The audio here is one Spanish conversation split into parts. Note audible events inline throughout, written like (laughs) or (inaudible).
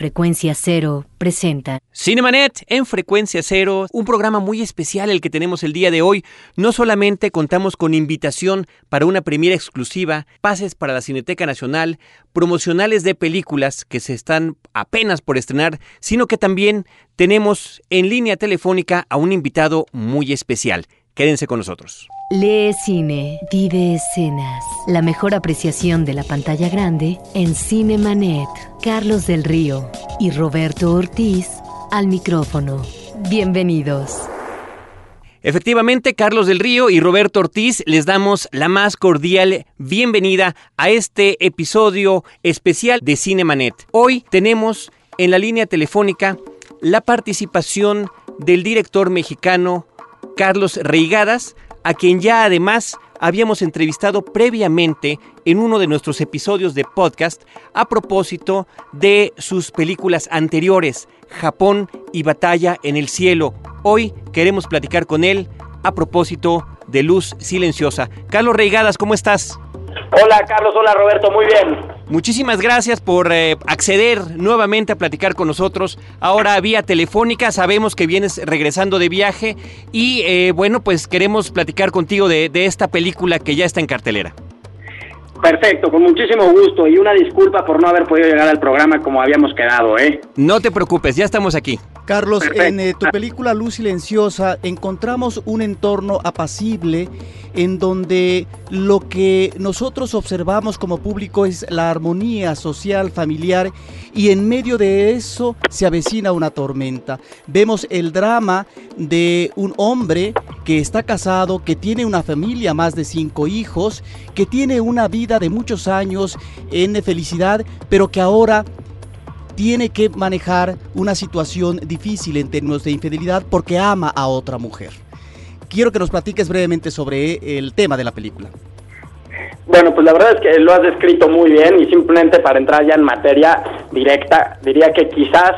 Frecuencia Cero presenta Cinemanet en Frecuencia Cero, un programa muy especial el que tenemos el día de hoy. No solamente contamos con invitación para una premiera exclusiva, pases para la Cineteca Nacional, promocionales de películas que se están apenas por estrenar, sino que también tenemos en línea telefónica a un invitado muy especial. Quédense con nosotros. Lee cine, vive escenas. La mejor apreciación de la pantalla grande en Cinemanet. Carlos del Río y Roberto Ortiz al micrófono. Bienvenidos. Efectivamente, Carlos del Río y Roberto Ortiz les damos la más cordial bienvenida a este episodio especial de Cinemanet. Hoy tenemos en la línea telefónica la participación del director mexicano Carlos Reigadas, a quien ya además habíamos entrevistado previamente en uno de nuestros episodios de podcast a propósito de sus películas anteriores, Japón y Batalla en el Cielo. Hoy queremos platicar con él a propósito de Luz Silenciosa. Carlos Reigadas, ¿cómo estás? Hola Carlos, hola Roberto, muy bien. Muchísimas gracias por eh, acceder nuevamente a platicar con nosotros. Ahora vía telefónica, sabemos que vienes regresando de viaje y eh, bueno, pues queremos platicar contigo de, de esta película que ya está en cartelera. Perfecto, con muchísimo gusto y una disculpa por no haber podido llegar al programa como habíamos quedado, ¿eh? No te preocupes, ya estamos aquí. Carlos, Perfecto. en eh, tu película Luz Silenciosa encontramos un entorno apacible en donde lo que nosotros observamos como público es la armonía social, familiar, y en medio de eso se avecina una tormenta. Vemos el drama de un hombre que está casado, que tiene una familia, más de cinco hijos, que tiene una vida de muchos años en felicidad, pero que ahora tiene que manejar una situación difícil en términos de infidelidad porque ama a otra mujer. Quiero que nos platiques brevemente sobre el tema de la película. Bueno, pues la verdad es que lo has descrito muy bien y simplemente para entrar ya en materia directa, diría que quizás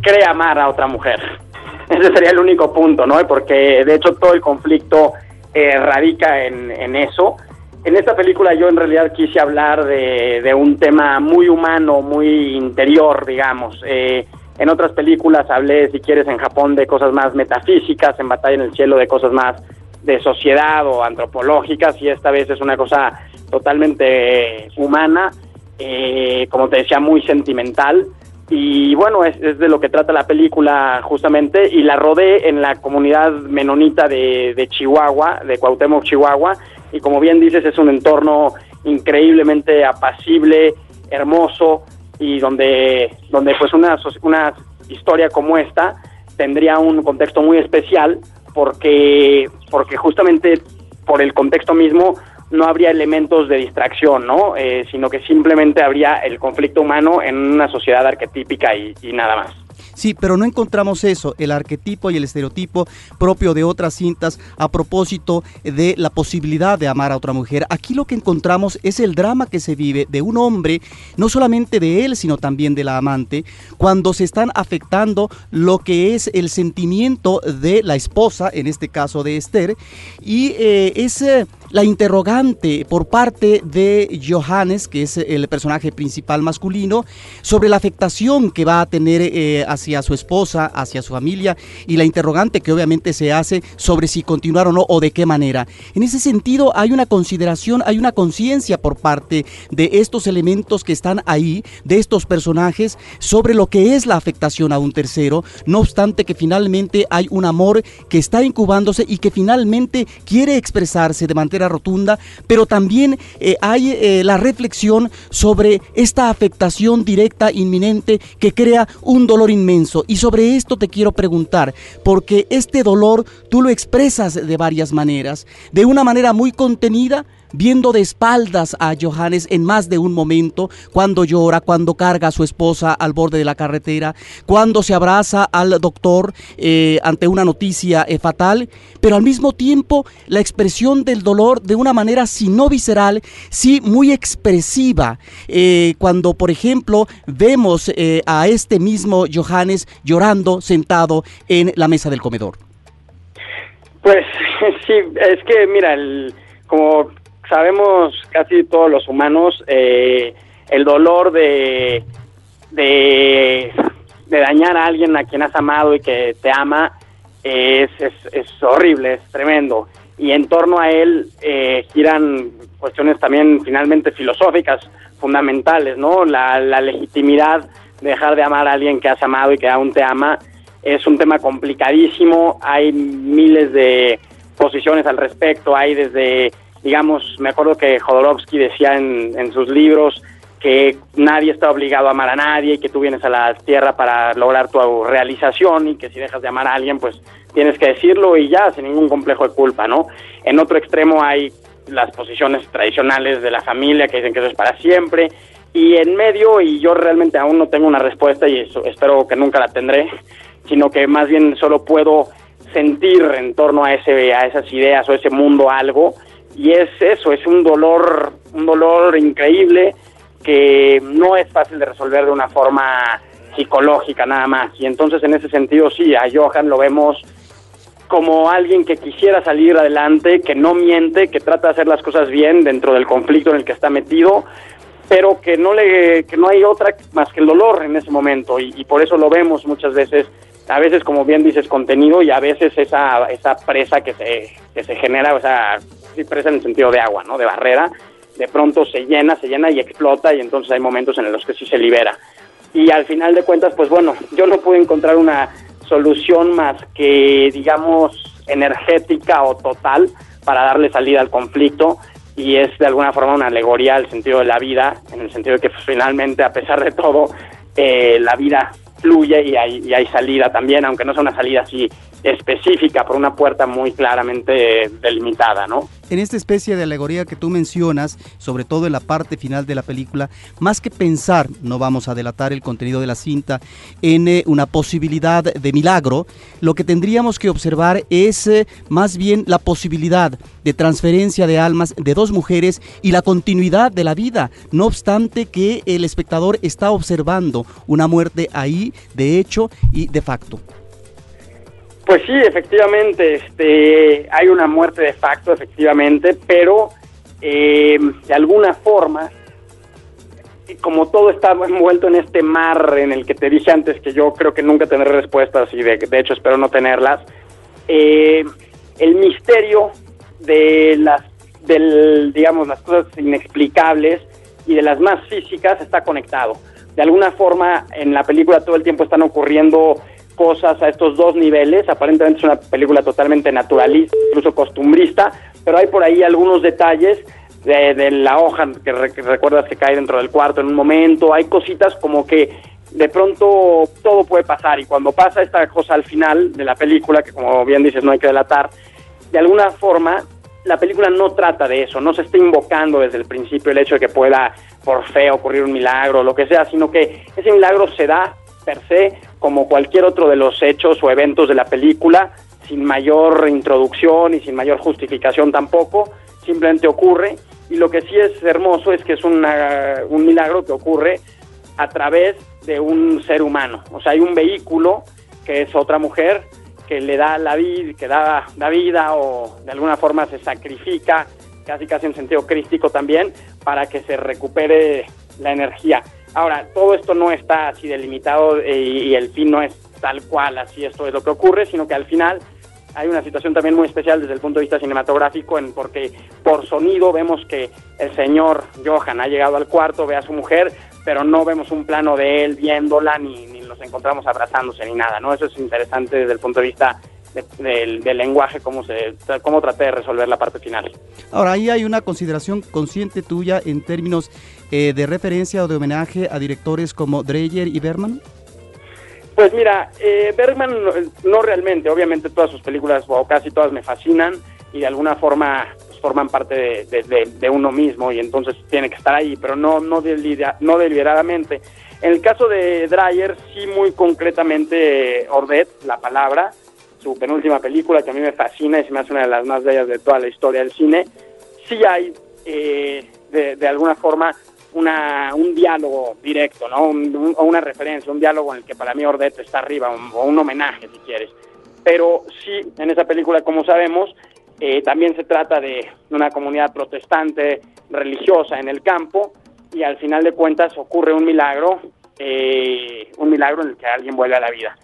cree amar a otra mujer. (laughs) Ese sería el único punto, ¿no? Porque de hecho todo el conflicto eh, radica en, en eso. En esta película yo en realidad quise hablar de, un tema muy humano, muy interior, digamos. Eh, en otras películas hablé, si quieres, en Japón de cosas más metafísicas, en Batalla en el Cielo de cosas más de sociedad o antropológicas, y esta vez es una cosa totalmente eh, humana, eh, como te decía, muy sentimental. Y bueno, es, es, de lo que trata la película justamente, y la rodé en la comunidad menonita de, de Chihuahua, de Cuauhtémoc, Chihuahua, y como bien dices, es un entorno increíblemente apacible, hermoso, y donde, donde pues una, una historia como esta tendría un contexto muy especial, porque, porque justamente por el contexto mismo no habría elementos de distracción, ¿no? Eh, sino que simplemente habría el conflicto humano en una sociedad arquetípica y, y nada más. Sí, pero no encontramos eso, el arquetipo y el estereotipo propio de otras cintas a propósito de la posibilidad de amar a otra mujer. Aquí lo que encontramos es el drama que se vive de un hombre, no solamente de él, sino también de la amante, cuando se están afectando lo que es el sentimiento de la esposa, en este caso de Esther, y eh, es... Eh, la interrogante por parte de Johannes, que es el personaje principal masculino, sobre la afectación que va a tener eh, hacia su esposa, hacia su familia, y la interrogante que obviamente se hace sobre si continuar o no o de qué manera. En ese sentido hay una consideración, hay una conciencia por parte de estos elementos que están ahí, de estos personajes, sobre lo que es la afectación a un tercero, no obstante que finalmente hay un amor que está incubándose y que finalmente quiere expresarse de manera rotunda, pero también eh, hay eh, la reflexión sobre esta afectación directa, inminente, que crea un dolor inmenso. Y sobre esto te quiero preguntar, porque este dolor tú lo expresas de varias maneras, de una manera muy contenida, viendo de espaldas a Johannes en más de un momento, cuando llora, cuando carga a su esposa al borde de la carretera, cuando se abraza al doctor eh, ante una noticia eh, fatal, pero al mismo tiempo la expresión del dolor de una manera, si no visceral, sí muy expresiva. Eh, cuando, por ejemplo, vemos a este mismo Johannes llorando sentado en la mesa del comedor. Pues (laughs) sí, es que mira, el, como sabemos casi todos los humanos, eh, el dolor de, de, dañar a alguien a quien has amado y que te ama es, es, es horrible, es tremendo. Y en torno a él eh, giran cuestiones también finalmente filosóficas fundamentales, ¿no? La, la legitimidad de dejar de amar a alguien que has amado y que aún te ama es un tema complicadísimo, hay miles de posiciones al respecto, hay desde, digamos, me acuerdo que Jodorowsky decía en, en sus libros que nadie está obligado a amar a nadie y que tú vienes a la tierra para lograr tu realización y que si dejas de amar a alguien, pues tienes que decirlo y ya, sin ningún complejo de culpa, ¿no? En otro extremo hay las posiciones tradicionales de la familia que dicen que eso es para siempre y en medio, y yo realmente aún no tengo una respuesta y eso, espero que nunca la tendré, (laughs) sino que más bien solo puedo sentir en torno a ese a esas ideas o ese mundo algo y es eso, es un dolor un dolor increíble que no es fácil de resolver de una forma psicológica nada más. Y entonces en ese sentido sí a Johan lo vemos como alguien que quisiera salir adelante, que no miente, que trata de hacer las cosas bien dentro del conflicto en el que está metido, pero que no le que no hay otra más que el dolor en ese momento. Y, y por eso lo vemos muchas veces a veces, como bien dices, contenido y a veces esa, esa presa que se, que se genera, o sea, presa en el sentido de agua, ¿no? De barrera, de pronto se llena, se llena y explota y entonces hay momentos en los que sí se libera. Y al final de cuentas, pues bueno, yo no pude encontrar una solución más que, digamos, energética o total para darle salida al conflicto y es de alguna forma una alegoría al sentido de la vida, en el sentido de que pues, finalmente, a pesar de todo, eh, la vida fluye y hay, y hay salida también, aunque no sea una salida así específica, por una puerta muy claramente delimitada, ¿no? En esta especie de alegoría que tú mencionas, sobre todo en la parte final de la película, más que pensar, no vamos a delatar el contenido de la cinta, en eh, una posibilidad de milagro, lo que tendríamos que observar es eh, más bien la posibilidad de transferencia de almas de dos mujeres y la continuidad de la vida, no obstante que el espectador está observando una muerte ahí, de hecho y de facto. Pues sí, efectivamente, este, hay una muerte de facto, efectivamente, pero eh, de alguna forma, como todo está envuelto en este mar en el que te dije antes que yo creo que nunca tendré respuestas y de, de hecho espero no tenerlas, eh, el misterio de las, del, digamos, las cosas inexplicables y de las más físicas está conectado. De alguna forma, en la película todo el tiempo están ocurriendo cosas a estos dos niveles. Aparentemente es una película totalmente naturalista, incluso costumbrista, pero hay por ahí algunos detalles de, de la hoja que, que, recuerdas que cae dentro del cuarto en un momento. Hay cositas como que de pronto todo puede pasar y cuando pasa esta cosa al final de la película, que como bien dices no hay que delatar, de alguna forma la película no trata de eso, no se está invocando desde el principio el hecho de que pueda por fe ocurrir un milagro o lo que sea, sino que ese milagro se da per se como cualquier otro de los hechos o eventos de la película, sin mayor introducción y sin mayor justificación tampoco, simplemente ocurre y lo que sí es hermoso es que es una, un milagro que ocurre a través de un ser humano, o sea, hay un vehículo que es otra mujer que le da la vida, que da la vida o de alguna forma se sacrifica, casi casi en sentido crístico también, para que se recupere la energía. Ahora, todo esto no está así delimitado eh, y el fin no es tal cual, así esto es lo que ocurre, sino que al final hay una situación también muy especial desde el punto de vista cinematográfico, en, porque por sonido vemos que el señor Johan ha llegado al cuarto, ve a su mujer, pero no vemos un plano de él viéndola, ni, ni los encontramos abrazándose, ni nada, ¿no? Eso es interesante desde el punto de vista de, de, del lenguaje, cómo, se, cómo traté de resolver la parte final. Ahora, ahí hay una consideración consciente tuya en términos eh, de referencia o de homenaje a directores como Dreyer y Bergman. Pues mira, eh, Bergman no, realmente, obviamente todas sus películas o casi todas me fascinan y de alguna forma pues, forman parte de, uno mismo y entonces tiene que estar ahí, pero no, no, no deliberadamente. En el caso de Dreyer, sí muy concretamente Ordet, la palabra, su penúltima película que a mí me fascina y se me hace una de las más bellas de toda la historia del cine, sí hay eh, de alguna forma una, un diálogo directo, ¿no? Un, o una referencia, un diálogo en el que para mí Ordet está arriba, un, o un homenaje si quieres. Pero sí, en esa película, como sabemos, eh, también se trata de una comunidad protestante religiosa en el campo y al final de cuentas ocurre un milagro eh, un milagro en el que alguien vuelve a la vida.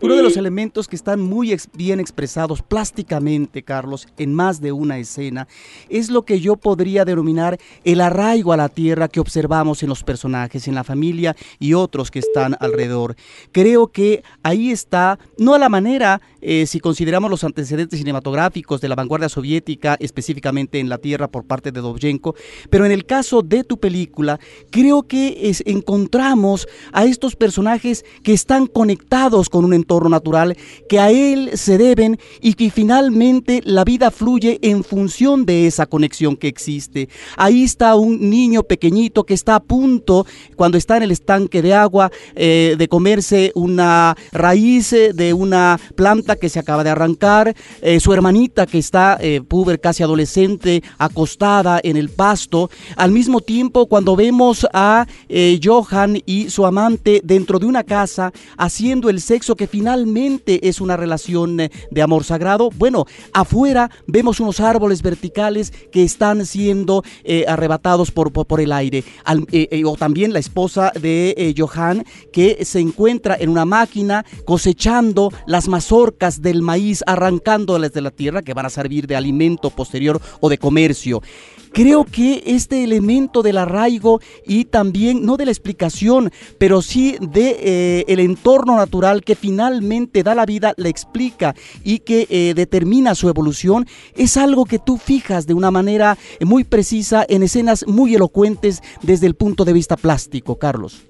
Uno de los elementos que están muy bien expresados plásticamente, Carlos, en más de una escena, es lo que yo podría denominar el arraigo a la tierra que observamos en los personajes, en la familia y otros que están alrededor. Creo que ahí está, no a la manera, eh, si consideramos los antecedentes cinematográficos de la vanguardia soviética, específicamente en la tierra por parte de Dovzhenko, pero en el caso de tu película, creo que encontramos a estos personajes que están conectados con un entorno natural, que a él se deben y que finalmente la vida fluye en función de esa conexión que existe. Ahí está un niño pequeñito que está a punto, cuando está en el estanque de agua, eh, de comerse una raíz de una planta que se acaba de arrancar, eh, su hermanita que está eh, puber, casi adolescente, acostada en el pasto. Al mismo tiempo, cuando vemos a Johan y su amante dentro de una casa haciendo el sexo que finalmente es una relación eh, de amor sagrado. Bueno, afuera vemos unos árboles verticales que están siendo eh, arrebatados por, por, el aire. Eh, o también la esposa de Johan que se encuentra en una máquina cosechando las mazorcas del maíz, arrancándolas de la tierra que van a servir de alimento posterior o de comercio. Creo que este elemento del arraigo y también, no de la explicación, pero sí de eh, el entorno natural que finalmente da la vida, la explica y que eh, determina su evolución, es algo que tú fijas de una manera muy precisa en escenas muy elocuentes desde el punto de vista plástico, Carlos.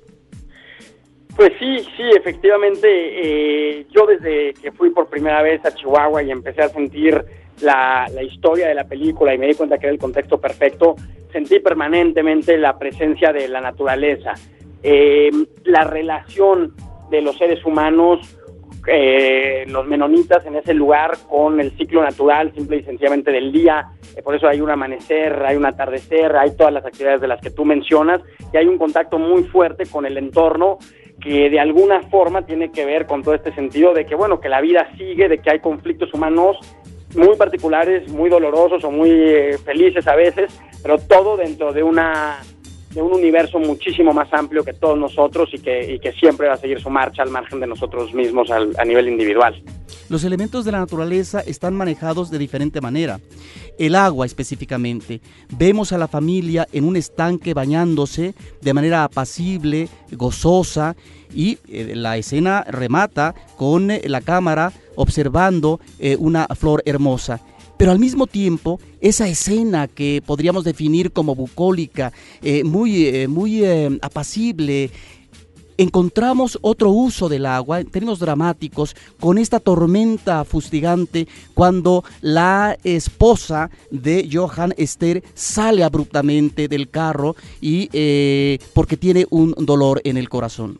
Pues sí, sí, efectivamente, eh, yo desde que fui por primera vez a Chihuahua y empecé a sentir la, historia de la película y me di cuenta que era el contexto perfecto, sentí permanentemente la presencia de la naturaleza, eh, la relación de los seres humanos, eh, los menonitas en ese lugar con el ciclo natural, simple y sencillamente del día. Eh, por eso hay un amanecer, hay un atardecer, hay todas las actividades de las que tú mencionas y hay un contacto muy fuerte con el entorno que de alguna forma tiene que ver con todo este sentido de que, bueno, que la vida sigue, de que hay conflictos humanos muy particulares, muy dolorosos o muy eh, felices a veces, pero todo dentro de una de un universo muchísimo más amplio que todos nosotros y que, siempre va a seguir su marcha al margen de nosotros mismos a nivel individual. Los elementos de la naturaleza están manejados de diferente manera. El agua específicamente. Vemos a la familia en un estanque bañándose de manera apacible, gozosa, y eh, la escena remata con eh, la cámara observando eh, una flor hermosa. Pero al mismo tiempo, esa escena que podríamos definir como bucólica, muy, muy apacible, encontramos otro uso del agua en términos dramáticos con esta tormenta fustigante cuando la esposa de Johann Esther sale abruptamente del carro y porque tiene un dolor en el corazón.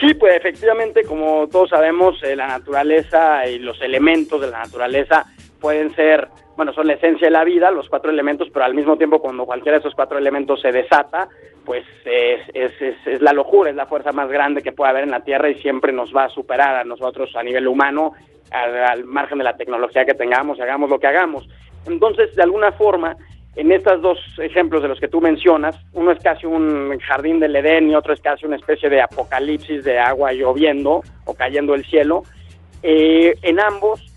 Sí, pues efectivamente, como todos sabemos, eh, la naturaleza y los elementos de la naturaleza pueden ser, bueno, son la esencia de la vida, los cuatro elementos, pero al mismo tiempo cuando cualquiera de esos cuatro elementos se desata, pues es, es, es, la locura, es la fuerza más grande que puede haber en la Tierra y siempre nos va a superar a nosotros a nivel humano, al margen de la tecnología que tengamos, hagamos lo que hagamos. Entonces, de alguna forma, en estos dos ejemplos de los que tú mencionas, uno es casi un jardín del Edén y otro es casi una especie de apocalipsis de agua lloviendo o cayendo el cielo. Eh, en ambos,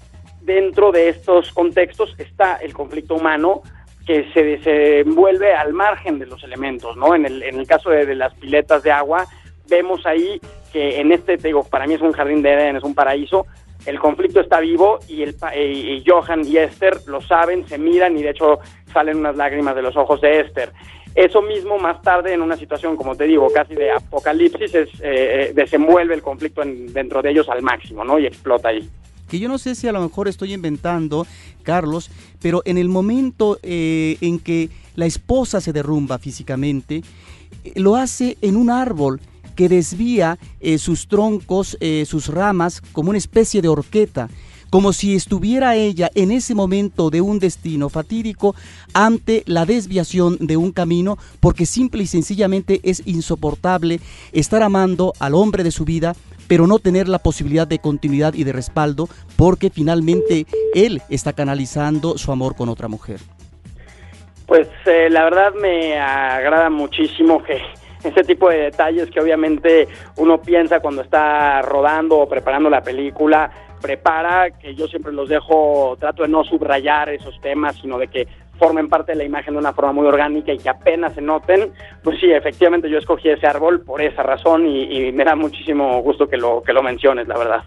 dentro de estos contextos, está el conflicto humano que se desenvuelve al margen de los elementos, ¿no? En el, en el caso de, las piletas de agua, vemos ahí que en este, te digo, para mí es un jardín de Edén, es un paraíso, el conflicto está vivo y, y Johan y Esther lo saben, se miran y de hecho salen unas lágrimas de los ojos de Esther. Eso mismo más tarde en una situación, como te digo, casi de apocalipsis, es, eh, eh, desenvuelve el conflicto dentro de ellos al máximo, ¿no? Y explota ahí. Que yo no sé si a lo mejor estoy inventando, Carlos, pero en el momento eh, en que la esposa se derrumba físicamente, lo hace en un árbol que desvía sus troncos, sus ramas, como una especie de horqueta como si estuviera ella en ese momento de un destino fatídico ante la desviación de un camino, porque simple y sencillamente es insoportable estar amando al hombre de su vida, pero no tener la posibilidad de continuidad y de respaldo, porque finalmente él está canalizando su amor con otra mujer. Pues eh, la verdad me agrada muchísimo que (laughs) ese tipo de detalles que obviamente uno piensa cuando está rodando o preparando la película, prepara, que yo siempre los dejo, trato de no subrayar esos temas, sino de que formen parte de la imagen de una forma muy orgánica y que apenas se noten, pues sí, efectivamente yo escogí ese árbol por esa razón y, me da muchísimo gusto que lo, que lo menciones, la verdad.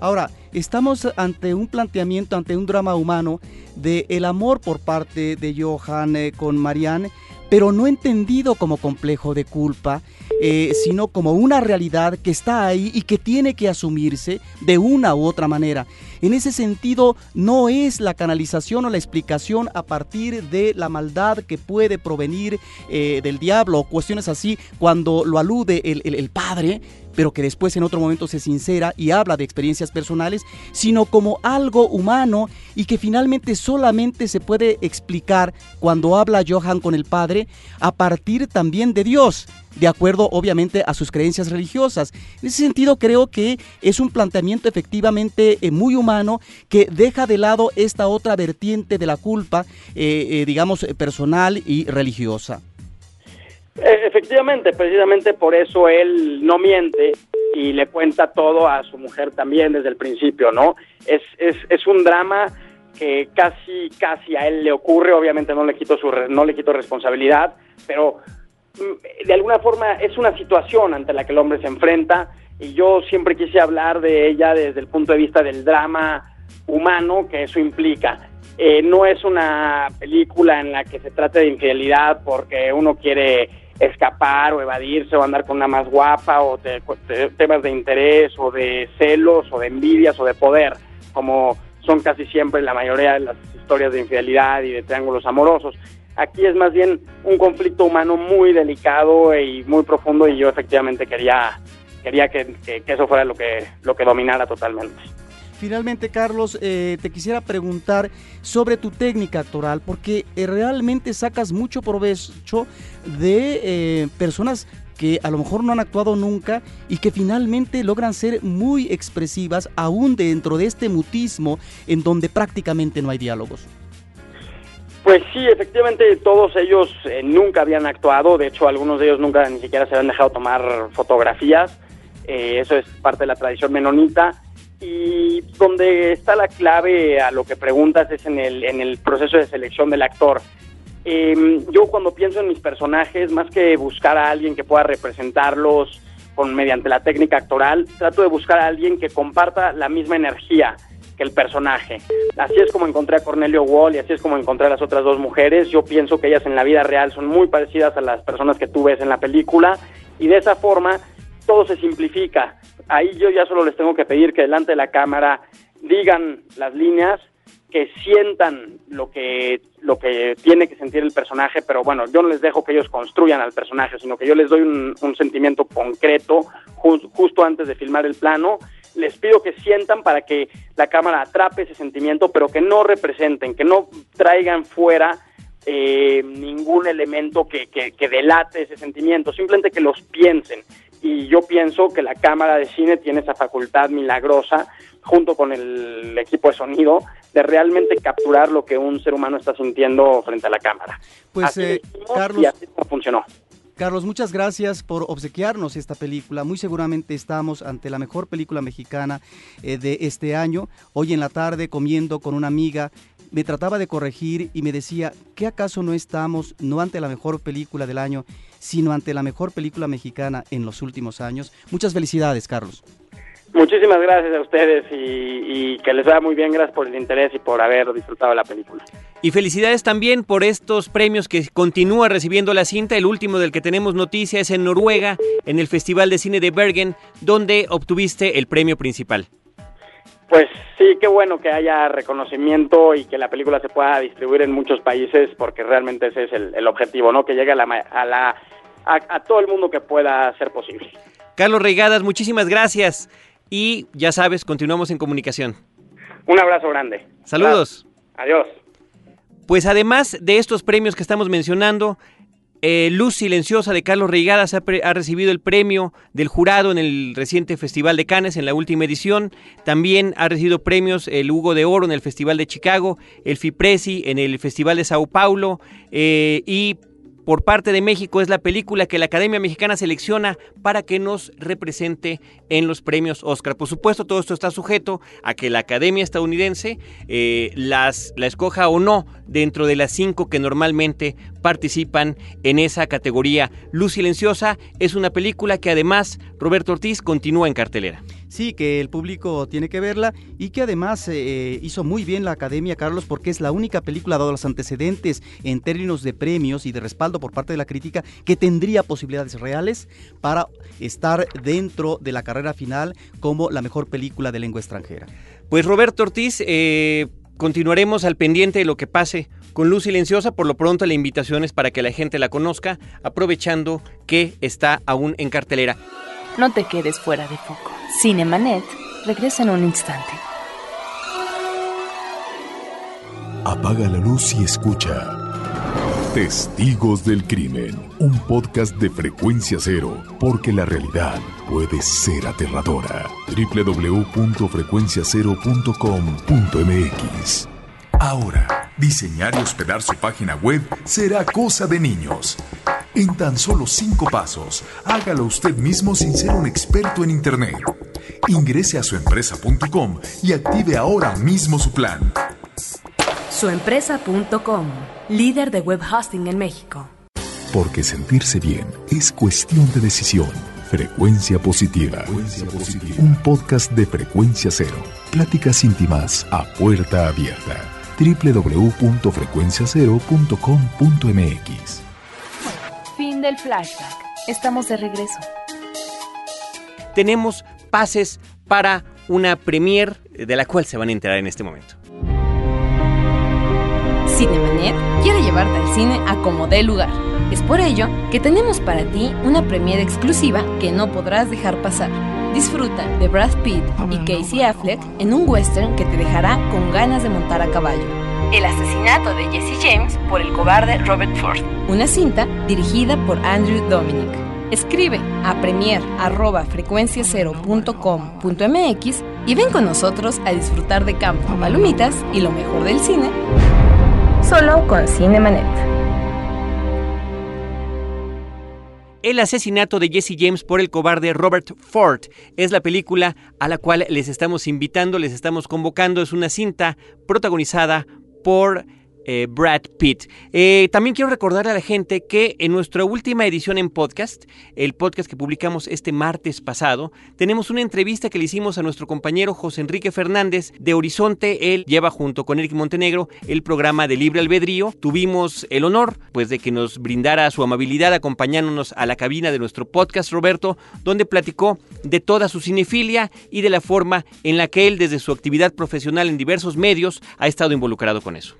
Ahora, estamos ante un planteamiento, ante un drama humano de el amor por parte de Johan eh, con Marianne pero no entendido como complejo de culpa, eh, sino como una realidad que está ahí y que tiene que asumirse de una u otra manera. En ese sentido, no es la canalización o la explicación a partir de la maldad que puede provenir eh, del diablo o cuestiones así cuando lo alude el, el padre, pero que después en otro momento se sincera y habla de experiencias personales, sino como algo humano y que finalmente solamente se puede explicar cuando habla Johan con el Padre a partir también de Dios, de acuerdo obviamente a sus creencias religiosas. En ese sentido creo que es un planteamiento efectivamente eh, muy humano que deja de lado esta otra vertiente de la culpa, eh, eh, digamos, personal y religiosa. E, efectivamente, precisamente por eso él no miente y le cuenta todo a su mujer también desde el principio, ¿no? Es, es, es un drama que casi, casi a él le ocurre, obviamente no le quito, su, no le quito responsabilidad, pero de alguna forma es una situación ante la que el hombre se enfrenta y yo siempre quise hablar de ella desde el punto de vista del drama humano que eso implica. Eh, no es una película en la que se trate de infidelidad porque uno quiere escapar o evadirse o andar con una más guapa o temas de interés o de celos o de envidias o de poder, como son casi siempre la mayoría de las historias de infidelidad y de triángulos amorosos. Aquí es más bien un conflicto humano muy delicado y muy profundo y yo efectivamente quería quería que, que eso fuera lo que lo que dominara totalmente. Finalmente, Carlos, eh, te quisiera preguntar sobre tu técnica actoral, porque eh, realmente sacas mucho provecho de eh, personas que a lo mejor no han actuado nunca y que finalmente logran ser muy expresivas aún dentro de este mutismo en donde prácticamente no hay diálogos. Pues sí, efectivamente todos ellos nunca habían actuado, de hecho algunos de ellos nunca ni siquiera se habían dejado tomar fotografías, eso es parte de la tradición menonita. Y donde está la clave a lo que preguntas es en el, en el proceso de selección del actor. Em, yo cuando pienso en mis personajes, más que buscar a alguien que pueda representarlos con, mediante la técnica actoral, trato de buscar a alguien que comparta la misma energía que el personaje. Así es como encontré a Cornelio Wall y así es como encontré a las otras dos mujeres. Yo pienso que ellas en la vida real son muy parecidas a las personas que tú ves en la película y de esa forma todo se simplifica ahí yo ya solo les tengo que pedir que delante de la cámara digan las líneas, que sientan lo que, lo que tiene que sentir el personaje, pero bueno, yo no les dejo que ellos construyan al personaje, sino que yo les doy un, sentimiento concreto justo antes de filmar el plano. Les pido que sientan para que la cámara atrape ese sentimiento, pero que no representen, que no traigan fuera eh, ningún elemento que, que, que delate ese sentimiento, simplemente que los piensen y yo pienso que la cámara de cine tiene esa facultad milagrosa, junto con el equipo de sonido, de realmente capturar lo que un ser humano está sintiendo frente a la cámara. Pues, eh, Carlos, y así funcionó. Carlos, muchas gracias por obsequiarnos esta película. Muy seguramente estamos ante la mejor película mexicana eh, de este año. Hoy en la tarde, comiendo con una amiga, me trataba de corregir y me decía, ¿qué acaso no estamos no ante la mejor película del año, sino ante la mejor película mexicana en los últimos años? Muchas felicidades, Carlos. Muchísimas gracias a ustedes y, que les vaya muy bien. Gracias por el interés y por haber disfrutado la película. Y felicidades también por estos premios que continúa recibiendo la cinta. El último del que tenemos noticia es en Noruega, en el Festival de Cine de Bergen, donde obtuviste el premio principal. Pues sí, qué bueno que haya reconocimiento y que la película se pueda distribuir en muchos países, porque realmente ese es el, objetivo, ¿no? Que llegue a, la, a, la, a, todo el mundo que pueda ser posible. Carlos Reigadas, muchísimas gracias. Y ya sabes, continuamos en comunicación. Un abrazo grande. Saludos. Adiós. Pues además de estos premios que estamos mencionando, eh, Luz Silenciosa de Carlos Reigadas ha, ha, recibido el premio del jurado en el reciente Festival de Cannes en la última edición. También ha recibido premios el Hugo de Oro en el Festival de Chicago, el FIPRESI en el Festival de Sao Paulo eh, y por parte de México es la película que la Academia Mexicana selecciona para que nos represente en los premios Oscar. Por supuesto, todo esto está sujeto a que la Academia estadounidense eh, las, la escoja o no dentro de las cinco que normalmente participan en esa categoría. Luz Silenciosa es una película que además Roberto Ortiz continúa en cartelera. Sí, que el público tiene que verla y que además eh, hizo muy bien la Academia, Carlos, porque es la única película, dado los antecedentes en términos de premios y de respaldo por parte de la crítica, que tendría posibilidades reales para estar dentro de la carrera final como la mejor película de lengua extranjera. Pues Roberto Ortiz, eh, continuaremos al pendiente de lo que pase con Luz Silenciosa. Por lo pronto la invitación es para que la gente la conozca, aprovechando que está aún en cartelera. No te quedes fuera de foco. Cinemanet regresa en un instante. Apaga la luz y escucha. Testigos del Crimen, un podcast de frecuencia cero, porque la realidad puede ser aterradora. www.frecuenciacero.com.mx Ahora, diseñar y hospedar su página web será cosa de niños. En tan solo cinco pasos, hágalo usted mismo sin ser un experto en Internet. Ingrese a suempresa.com y active ahora mismo su plan. Suempresa.com, líder de web hosting en México. Porque sentirse bien es cuestión de decisión. Frecuencia positiva. Un podcast de frecuencia cero. Pláticas íntimas a puerta abierta. www.frecuenciacero.com.mx Fin del flashback. Estamos de regreso. Tenemos pases para una premier de la cual se van a enterar en este momento. Cinemanet quiere llevarte al cine a como dé lugar. Es por ello que tenemos para ti una premiere exclusiva que no podrás dejar pasar. Disfruta de Brad Pitt y Casey Affleck en un western que te dejará con ganas de montar a caballo. El asesinato de Jesse James por el cobarde Robert Ford. Una cinta dirigida por Andrew Dominic. Escribe a premier.frecuenciacero.com.mx y ven con nosotros a disfrutar de campo, palomitas y lo mejor del cine solo con Cinemanet. El asesinato de Jesse James por el cobarde Robert Ford es la película a la cual les estamos invitando, les estamos convocando. Es una cinta protagonizada por eh, Brad Pitt. Eh, también quiero recordarle a la gente que en nuestra última edición en podcast, el podcast que publicamos este martes pasado, tenemos una entrevista que le hicimos a nuestro compañero José Enrique Fernández de Horizonte. Él lleva junto con Eric Montenegro el programa de Libre Albedrío. Tuvimos el honor pues de que nos brindara su amabilidad acompañándonos a la cabina de nuestro podcast Roberto, donde platicó de toda su cinefilia y de la forma en la que él desde su actividad profesional en diversos medios ha estado involucrado con eso.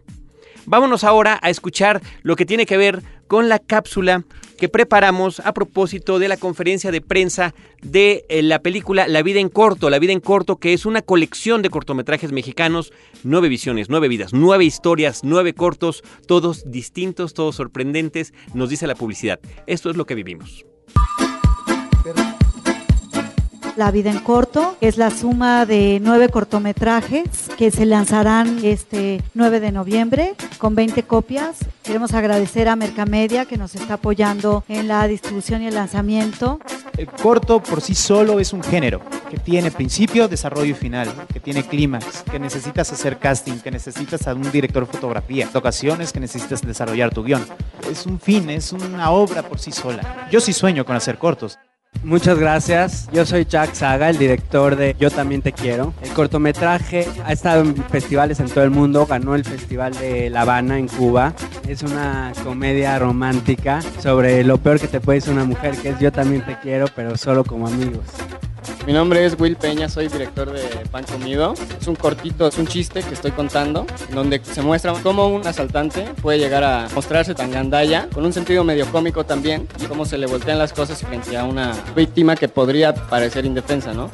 Vámonos ahora a escuchar lo que tiene que ver con la cápsula que preparamos a propósito de la conferencia de prensa de eh, la película La vida en corto, La vida en corto que es una colección de cortometrajes mexicanos, nueve visiones, nueve vidas, nueve historias, nueve cortos, todos distintos, todos sorprendentes, nos dice la publicidad. Esto es lo que vivimos. La vida en corto, es la suma de nueve cortometrajes que se lanzarán este 9 de noviembre con 20 copias. Queremos agradecer a Mercamedia que nos está apoyando en la distribución y el lanzamiento. El corto por sí solo es un género que tiene principio, desarrollo y final, que tiene clímax, que necesitas hacer casting, que necesitas a un director de fotografía, ocasiones que necesitas desarrollar tu guion. Es un fin, es una obra por sí sola. Yo sí sueño con hacer cortos. Muchas gracias. Yo soy Chuck Saga, el director de Yo también te quiero. El cortometraje ha estado en festivales en todo el mundo, ganó el Festival de La Habana en Cuba. Es una comedia romántica sobre lo peor que te puede decir una mujer, que es Yo también te quiero, pero solo como amigos. Mi nombre es Will Peña, soy director de Pan Comido. Es un cortito, es un chiste que estoy contando, donde se muestra cómo un asaltante puede llegar a mostrarse tan gandalla, con un sentido medio cómico también, y cómo se le voltean las cosas frente a una víctima que podría parecer indefensa, ¿no?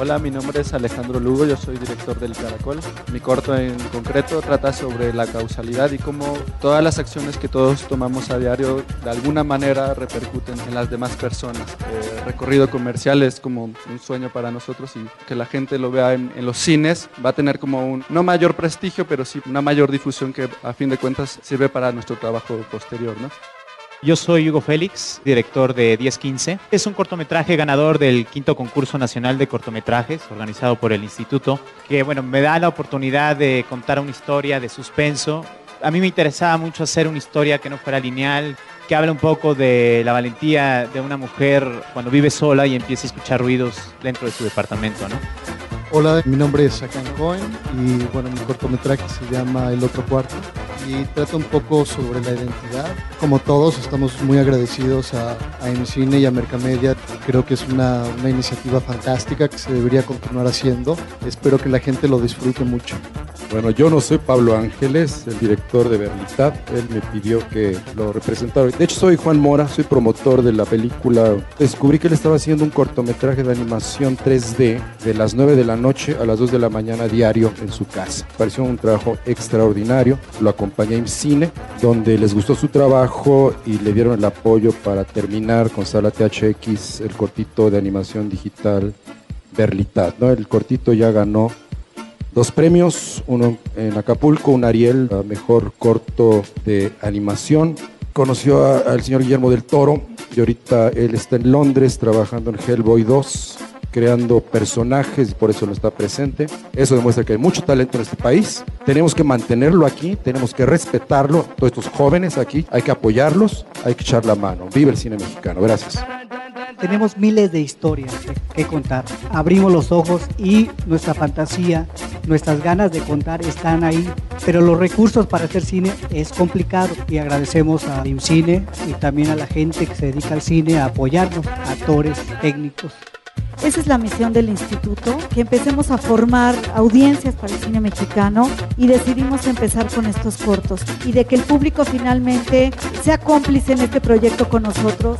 Hola, mi nombre es Alejandro Lugo, yo soy director del Caracol. Mi corto en concreto trata sobre la causalidad y cómo todas las acciones que todos tomamos a diario de alguna manera repercuten en las demás personas. El recorrido comercial es como un sueño para nosotros y que la gente lo vea en, en los cines va a tener como un, no mayor prestigio, pero sí una mayor difusión que a fin de cuentas sirve para nuestro trabajo posterior. ¿no? Yo soy Hugo Félix, director de 1015. Es un cortometraje ganador del quinto concurso nacional de cortometrajes organizado por el instituto, que bueno, me da la oportunidad de contar una historia de suspenso. A mí me interesaba mucho hacer una historia que no fuera lineal, que habla un poco de la valentía de una mujer cuando vive sola y empieza a escuchar ruidos dentro de su departamento, ¿no? Hola, mi nombre es Sakan Cohen y bueno, mi cortometraje se llama El otro cuarto y trata un poco sobre la identidad. Como todos, estamos muy agradecidos a, a MCine y a Mercamedia. Creo que es una, una iniciativa fantástica que se debería continuar haciendo. Espero que la gente lo disfrute mucho. Bueno, yo no soy Pablo Ángeles, el director de Berlitat. Él me pidió que lo representara. De hecho, soy Juan Mora, soy promotor de la película. Descubrí que él estaba haciendo un cortometraje de animación 3D de las 9 de la noche a las 2 de la mañana diario en su casa. Pareció un trabajo extraordinario. Lo acompañé en cine, donde les gustó su trabajo y le dieron el apoyo para terminar con Sala THX el cortito de animación digital Berlitat. ¿no? El cortito ya ganó dos premios, uno en Acapulco, un Ariel, mejor corto de animación. Conoció al señor Guillermo del Toro y ahorita él está en Londres trabajando en Hellboy 2, creando personajes y por eso no está presente. Eso demuestra que hay mucho talento en este país. Tenemos que mantenerlo aquí, tenemos que respetarlo. Todos estos jóvenes aquí, hay que apoyarlos, hay que echar la mano. Vive el cine mexicano. Gracias. Tenemos miles de historias que- contar. Abrimos los ojos y nuestra fantasía, nuestras ganas de contar están ahí, pero los recursos para hacer cine es complicado y agradecemos a IMCINE y también a la gente que se dedica al cine a apoyarnos, actores, técnicos. Esa es la misión del instituto, que empecemos a formar audiencias para el cine mexicano y decidimos empezar con estos cortos y de que el público finalmente sea cómplice en este proyecto con nosotros.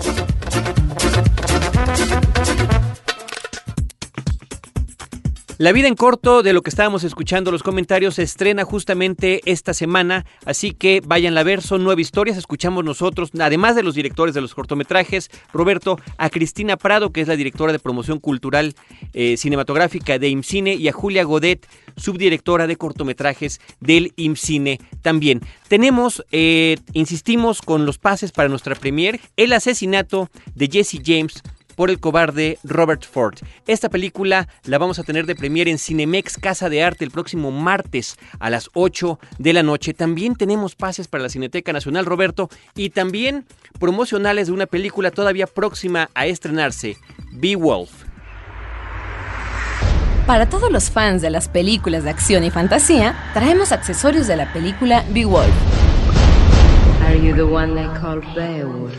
La vida en corto de lo que estábamos escuchando los comentarios se estrena justamente esta semana, así que vayan a ver, son nueve historias, escuchamos nosotros, además de los directores de los cortometrajes, Roberto, a Cristina Prado, que es la directora de promoción cultural eh, cinematográfica de IMCINE, y a Julia Godet, subdirectora de cortometrajes del IMCINE también. Tenemos, eh, insistimos, con los pases para nuestra premier, el asesinato de Jesse James, por el cobarde Robert Ford. Esta película la vamos a tener de premier en Cinemex Casa de Arte el próximo martes a las 8 de la noche. También tenemos pases para la Cineteca Nacional Roberto y también promocionales de una película todavía próxima a estrenarse, Beowulf. Para todos los fans de las películas de acción y fantasía, traemos accesorios de la película Beowulf. Are you the one they call Beowulf?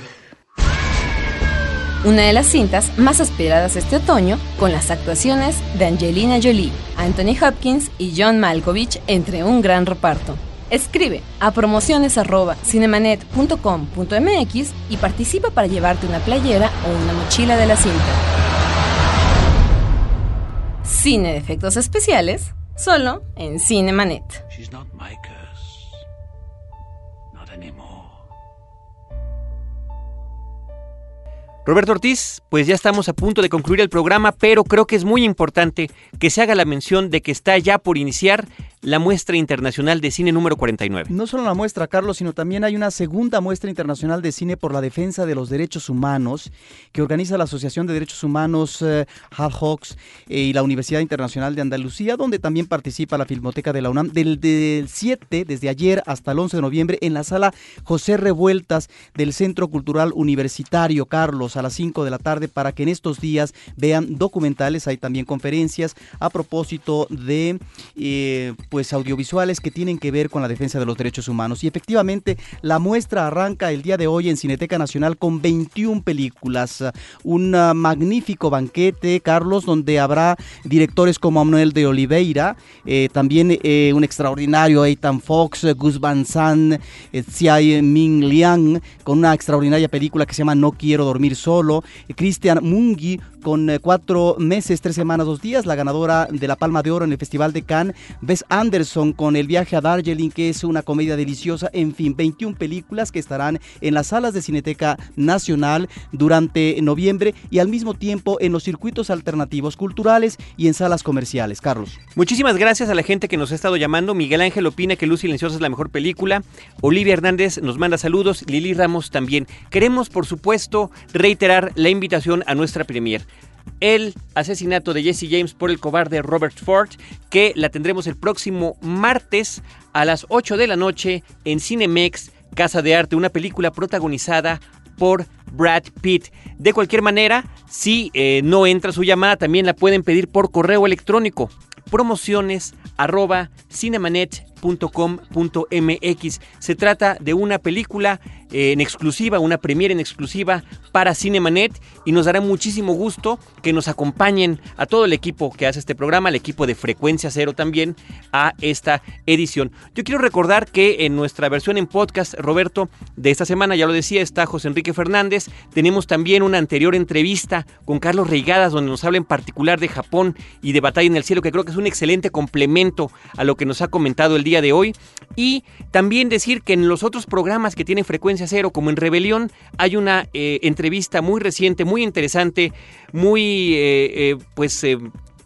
Una de las cintas más esperadas este otoño, con las actuaciones de Angelina Jolie, Anthony Hopkins y John Malkovich entre un gran reparto. Escribe a promociones@cinemanet.com.mx y participa para llevarte una playera o una mochila de la cinta. Cine de efectos especiales, solo en Cinemanet. Roberto Ortiz, pues ya estamos a punto de concluir el programa, pero creo que es muy importante que se haga la mención de que está ya por iniciar la muestra internacional de cine número 49. No solo la muestra, Carlos, sino también hay una segunda muestra internacional de cine por la defensa de los derechos humanos que organiza la Asociación de Derechos Humanos eh, Ad Hocs eh, y la Universidad Internacional de Andalucía, donde también participa la Filmoteca de la UNAM del, del 7, desde ayer hasta el 11 de noviembre, en la sala José Revueltas del Centro Cultural Universitario, Carlos, a las 5 de la tarde, para que en estos días vean documentales, hay también conferencias a propósito de eh, pues audiovisuales que tienen que ver con la defensa de los derechos humanos. Y efectivamente, la muestra arranca el día de hoy en Cineteca Nacional con 21 películas. Un uh, magnífico banquete, Carlos, donde habrá directores como Manuel de Oliveira, eh, también eh, un extraordinario Ethan Fox, Gus Van Sant, eh, Ming Liang, con una extraordinaria película que se llama No Quiero Dormir Solo, Christian Mungi, con eh, cuatro meses, tres semanas, dos días, la ganadora de la Palma de Oro en el Festival de Cannes, Anderson con El viaje a Darjeeling, que es una comedia deliciosa. En fin, 21 películas que estarán en las salas de Cineteca Nacional durante noviembre y al mismo tiempo en los circuitos alternativos culturales y en salas comerciales. Carlos. Muchísimas gracias a la gente que nos ha estado llamando. Miguel Ángel opina que Luz Silenciosa es la mejor película. Olivia Hernández nos manda saludos. Lili Ramos también. Queremos, por supuesto, reiterar la invitación a nuestra premier el asesinato de Jesse James por el cobarde Robert Ford, que la tendremos el próximo martes a las 8 de la noche en Cinemex, Casa de Arte, una película protagonizada por Brad Pitt. De cualquier manera, si eh, no entra su llamada, también la pueden pedir por correo electrónico promociones arroba cinemanet.com.mx. Se trata de una película eh, en exclusiva, una premiere en exclusiva para Cinemanet y nos dará muchísimo gusto que nos acompañen a todo el equipo que hace este programa, el equipo de Frecuencia Cero también, a esta edición. Yo quiero recordar que en nuestra versión en podcast, Roberto, de esta semana, ya lo decía, está José Enrique Fernández. Tenemos también una anterior entrevista con Carlos Reigadas, donde nos habla en particular de Japón y de Batalla en el Cielo, que creo que es un excelente complemento a lo que nos ha comentado el día de hoy. Y también decir que en los otros programas que tienen Frecuencia Cero, como en Rebelión, hay una eh, entrevista muy reciente, muy interesante, muy, eh, eh, pues,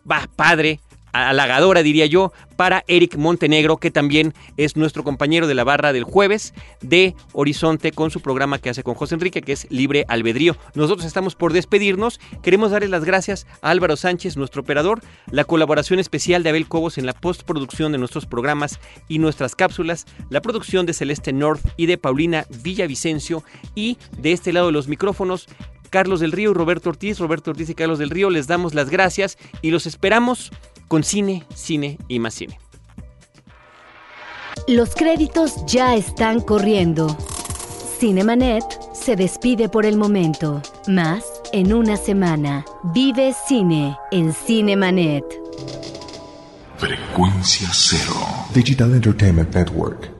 va, padre halagadora, diría yo, para Eric Montenegro, que también es nuestro compañero de la barra del jueves de Horizonte con su programa que hace con José Enrique, que es Libre Albedrío. Nosotros estamos por despedirnos. Queremos darles las gracias a Álvaro Sánchez, nuestro operador, la colaboración especial de Abel Cobos en la postproducción de nuestros programas y nuestras cápsulas, la producción de Celeste North y de Paulina Villavicencio y de este lado de los micrófonos Carlos del Río y Roberto Ortiz. Roberto Ortiz y Carlos del Río les damos las gracias y los esperamos con cine, cine y más cine. Los créditos ya están corriendo. Cinemanet se despide por el momento. Más en una semana. Vive cine en Cinemanet. Frecuencia cero. Digital Entertainment Network.